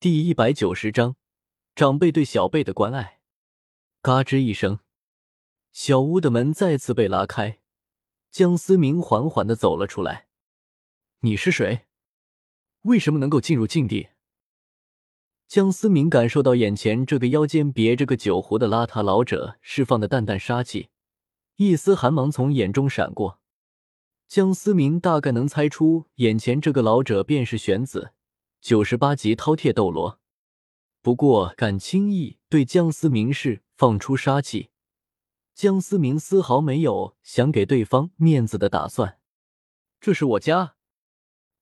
第一百九十章，长辈对小辈的关爱。嘎吱一声，小屋的门再次被拉开，江思明缓缓的走了出来。你是谁？为什么能够进入禁地？江思明感受到眼前这个腰间别着个酒壶的邋遢老者释放的淡淡杀气，一丝寒芒从眼中闪过。江思明大概能猜出，眼前这个老者便是玄子。九十八级饕餮斗罗，不过敢轻易对江思明释放出杀气，江思明丝毫没有想给对方面子的打算。这是我家，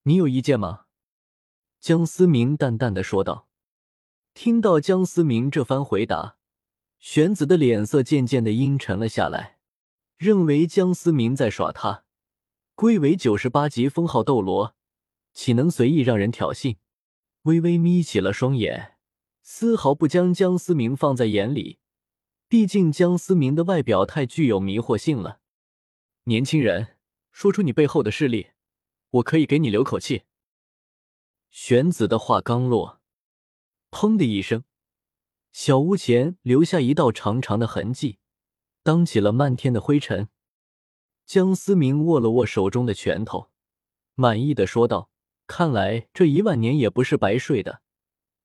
你有意见吗？江思明淡淡的说道。听到江思明这番回答，玄子的脸色渐渐的阴沉了下来，认为江思明在耍他。归为九十八级封号斗罗，岂能随意让人挑衅？微微眯起了双眼，丝毫不将江思明放在眼里。毕竟江思明的外表太具有迷惑性了。年轻人，说出你背后的势力，我可以给你留口气。玄子的话刚落，砰的一声，小屋前留下一道长长的痕迹，当起了漫天的灰尘。江思明握了握手中的拳头，满意的说道。看来这一万年也不是白睡的，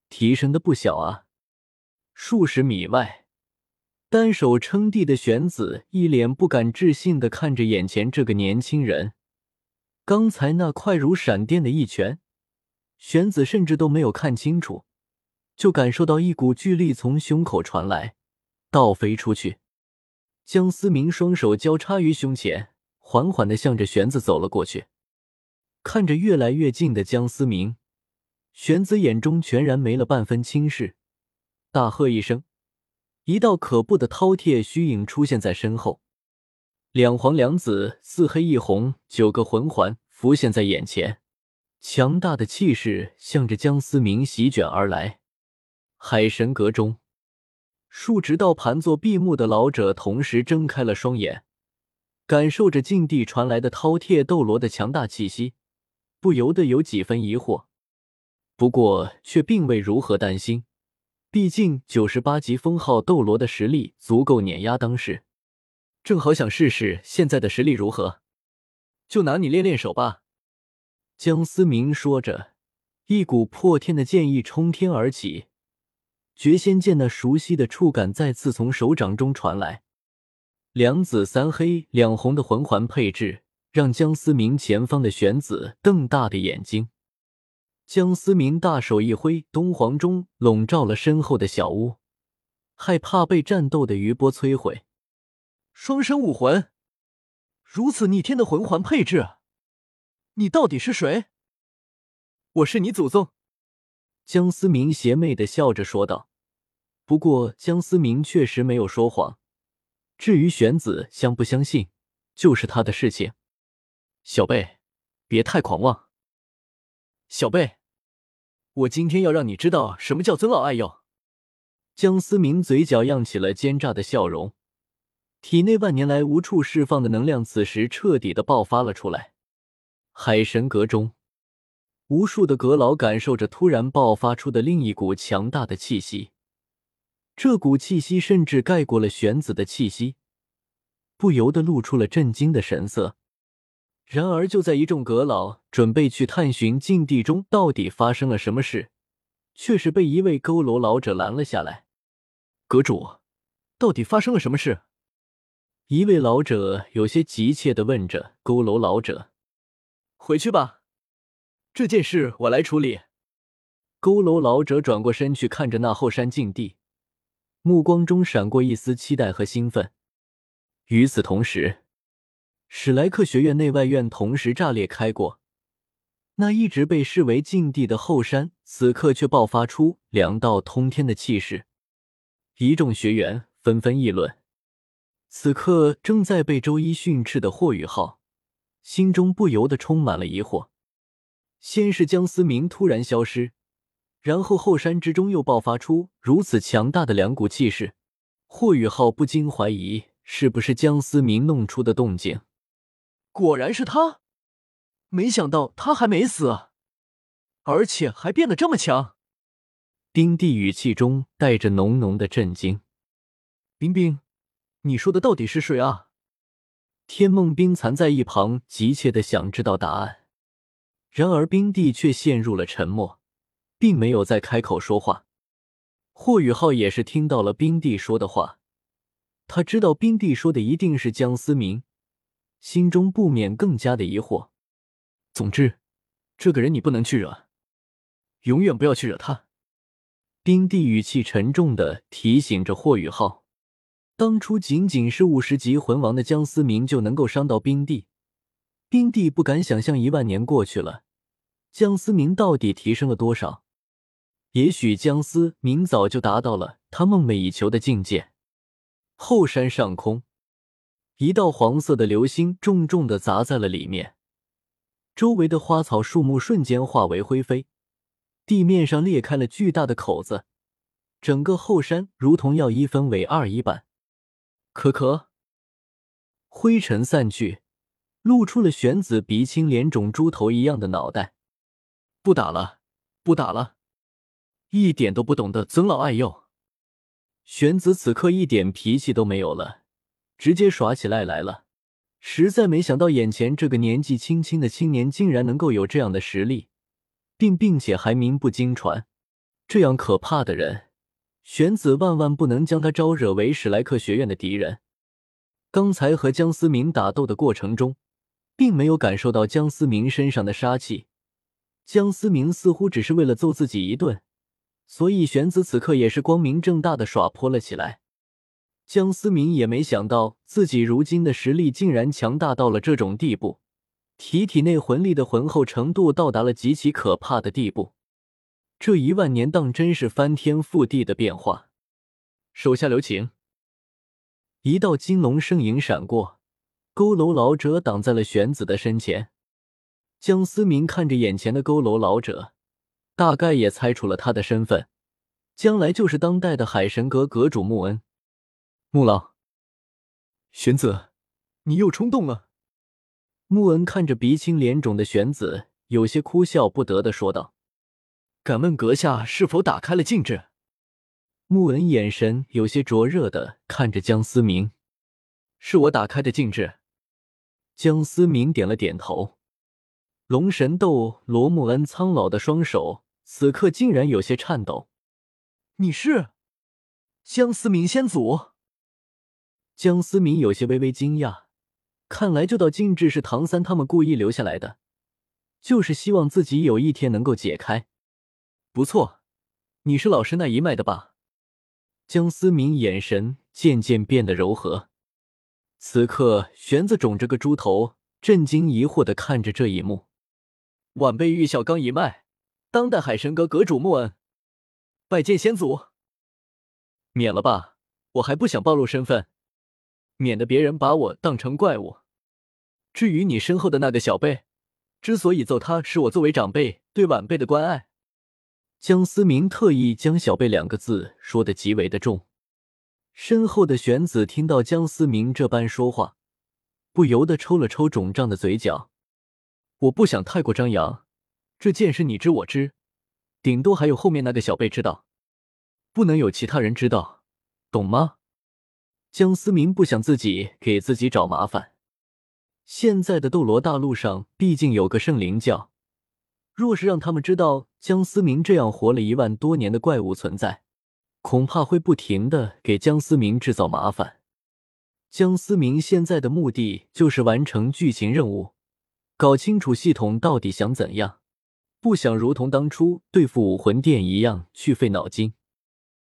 提升的不小啊！数十米外，单手撑地的玄子一脸不敢置信的看着眼前这个年轻人。刚才那快如闪电的一拳，玄子甚至都没有看清楚，就感受到一股巨力从胸口传来，倒飞出去。江思明双手交叉于胸前，缓缓的向着玄子走了过去。看着越来越近的江思明，玄子眼中全然没了半分轻视，大喝一声，一道可怖的饕餮虚影出现在身后，两黄两紫四黑一红九个魂环浮现在眼前，强大的气势向着江思明席卷而来。海神阁中，数直到盘坐闭目的老者同时睁开了双眼，感受着禁地传来的饕餮斗罗的强大气息。不由得有几分疑惑，不过却并未如何担心，毕竟九十八级封号斗罗的实力足够碾压当世。正好想试试现在的实力如何，就拿你练练手吧。江思明说着，一股破天的剑意冲天而起，绝仙剑那熟悉的触感再次从手掌中传来，两紫三黑两红的魂环配置。让江思明前方的玄子瞪大的眼睛。江思明大手一挥，东皇钟笼罩了身后的小屋，害怕被战斗的余波摧毁。双生武魂，如此逆天的魂环配置，你到底是谁？我是你祖宗。江思明邪魅的笑着说道。不过江思明确实没有说谎。至于玄子相不相信，就是他的事情。小贝，别太狂妄。小贝，我今天要让你知道什么叫尊老爱幼。江思明嘴角漾起了奸诈的笑容，体内万年来无处释放的能量此时彻底的爆发了出来。海神阁中，无数的阁老感受着突然爆发出的另一股强大的气息，这股气息甚至盖过了玄子的气息，不由得露出了震惊的神色。然而，就在一众阁老准备去探寻禁地中到底发生了什么事，却是被一位佝偻老者拦了下来。阁主，到底发生了什么事？一位老者有些急切的问着佝偻老者：“回去吧，这件事我来处理。”佝偻老者转过身去，看着那后山禁地，目光中闪过一丝期待和兴奋。与此同时，史莱克学院内外院同时炸裂开过，那一直被视为禁地的后山，此刻却爆发出两道通天的气势。一众学员纷纷议论。此刻正在被周一训斥的霍雨浩，心中不由得充满了疑惑。先是江思明突然消失，然后后山之中又爆发出如此强大的两股气势，霍雨浩不禁怀疑是不是江思明弄出的动静。果然是他，没想到他还没死，而且还变得这么强。冰帝语气中带着浓浓的震惊：“冰冰，你说的到底是谁啊？”天梦冰蚕在一旁急切的想知道答案，然而冰帝却陷入了沉默，并没有再开口说话。霍雨浩也是听到了冰帝说的话，他知道冰帝说的一定是江思明，心中不免更加的疑惑。总之，这个人你不能去惹，永远不要去惹他。冰帝语气沉重的提醒着霍雨浩。当初仅仅是五十级魂王的江思明就能够伤到冰帝，冰帝不敢想象一万年过去了，江思明到底提升了多少？也许江思明早就达到了他梦寐以求的境界。后山上空，一道黄色的流星重重的砸在了里面，周围的花草树木瞬间化为灰飞，地面上裂开了巨大的口子，整个后山如同要一分为二一般。可可，灰尘散去，露出了玄子鼻青脸肿、猪头一样的脑袋。不打了，不打了，一点都不懂得尊老爱幼。玄子此刻一点脾气都没有了，直接耍起赖来了。实在没想到，眼前这个年纪轻轻的青年竟然能够有这样的实力，并并且还名不经传。这样可怕的人。玄子万万不能将他招惹为史莱克学院的敌人。刚才和江思明打斗的过程中，并没有感受到江思明身上的杀气。江思明似乎只是为了揍自己一顿，所以玄子此刻也是光明正大的耍泼了起来。江思明也没想到自己如今的实力竟然强大到了这种地步，体体内魂力的浑厚程度到达了极其可怕的地步。这一万年当真是翻天覆地的变化。手下留情！一道金龙身影闪过，佝偻老者挡在了玄子的身前。江思明看着眼前的佝偻老者，大概也猜出了他的身份，将来就是当代的海神阁阁主穆恩。穆老，玄子，你又冲动了。穆恩看着鼻青脸肿的玄子，有些哭笑不得的说道。敢问阁下是否打开了禁制？穆恩眼神有些灼热的看着江思明，是我打开的禁制。江思明点了点头。龙神斗罗穆恩苍老的双手此刻竟然有些颤抖。你是江思明先祖？江思明有些微微惊讶，看来这道禁制是唐三他们故意留下来的，就是希望自己有一天能够解开。不错，你是老师那一脉的吧？江思明眼神渐渐变得柔和。此刻，玄子肿着个猪头，震惊疑惑的看着这一幕。晚辈玉小刚一脉，当代海神阁阁主穆恩，拜见先祖。免了吧，我还不想暴露身份，免得别人把我当成怪物。至于你身后的那个小辈，之所以揍他，是我作为长辈对晚辈的关爱。江思明特意将“小辈”两个字说的极为的重，身后的玄子听到江思明这般说话，不由得抽了抽肿胀的嘴角。我不想太过张扬，这件事你知我知，顶多还有后面那个小辈知道，不能有其他人知道，懂吗？江思明不想自己给自己找麻烦。现在的斗罗大陆上毕竟有个圣灵教。若是让他们知道江思明这样活了一万多年的怪物存在，恐怕会不停的给江思明制造麻烦。江思明现在的目的就是完成剧情任务，搞清楚系统到底想怎样，不想如同当初对付武魂殿一样去费脑筋。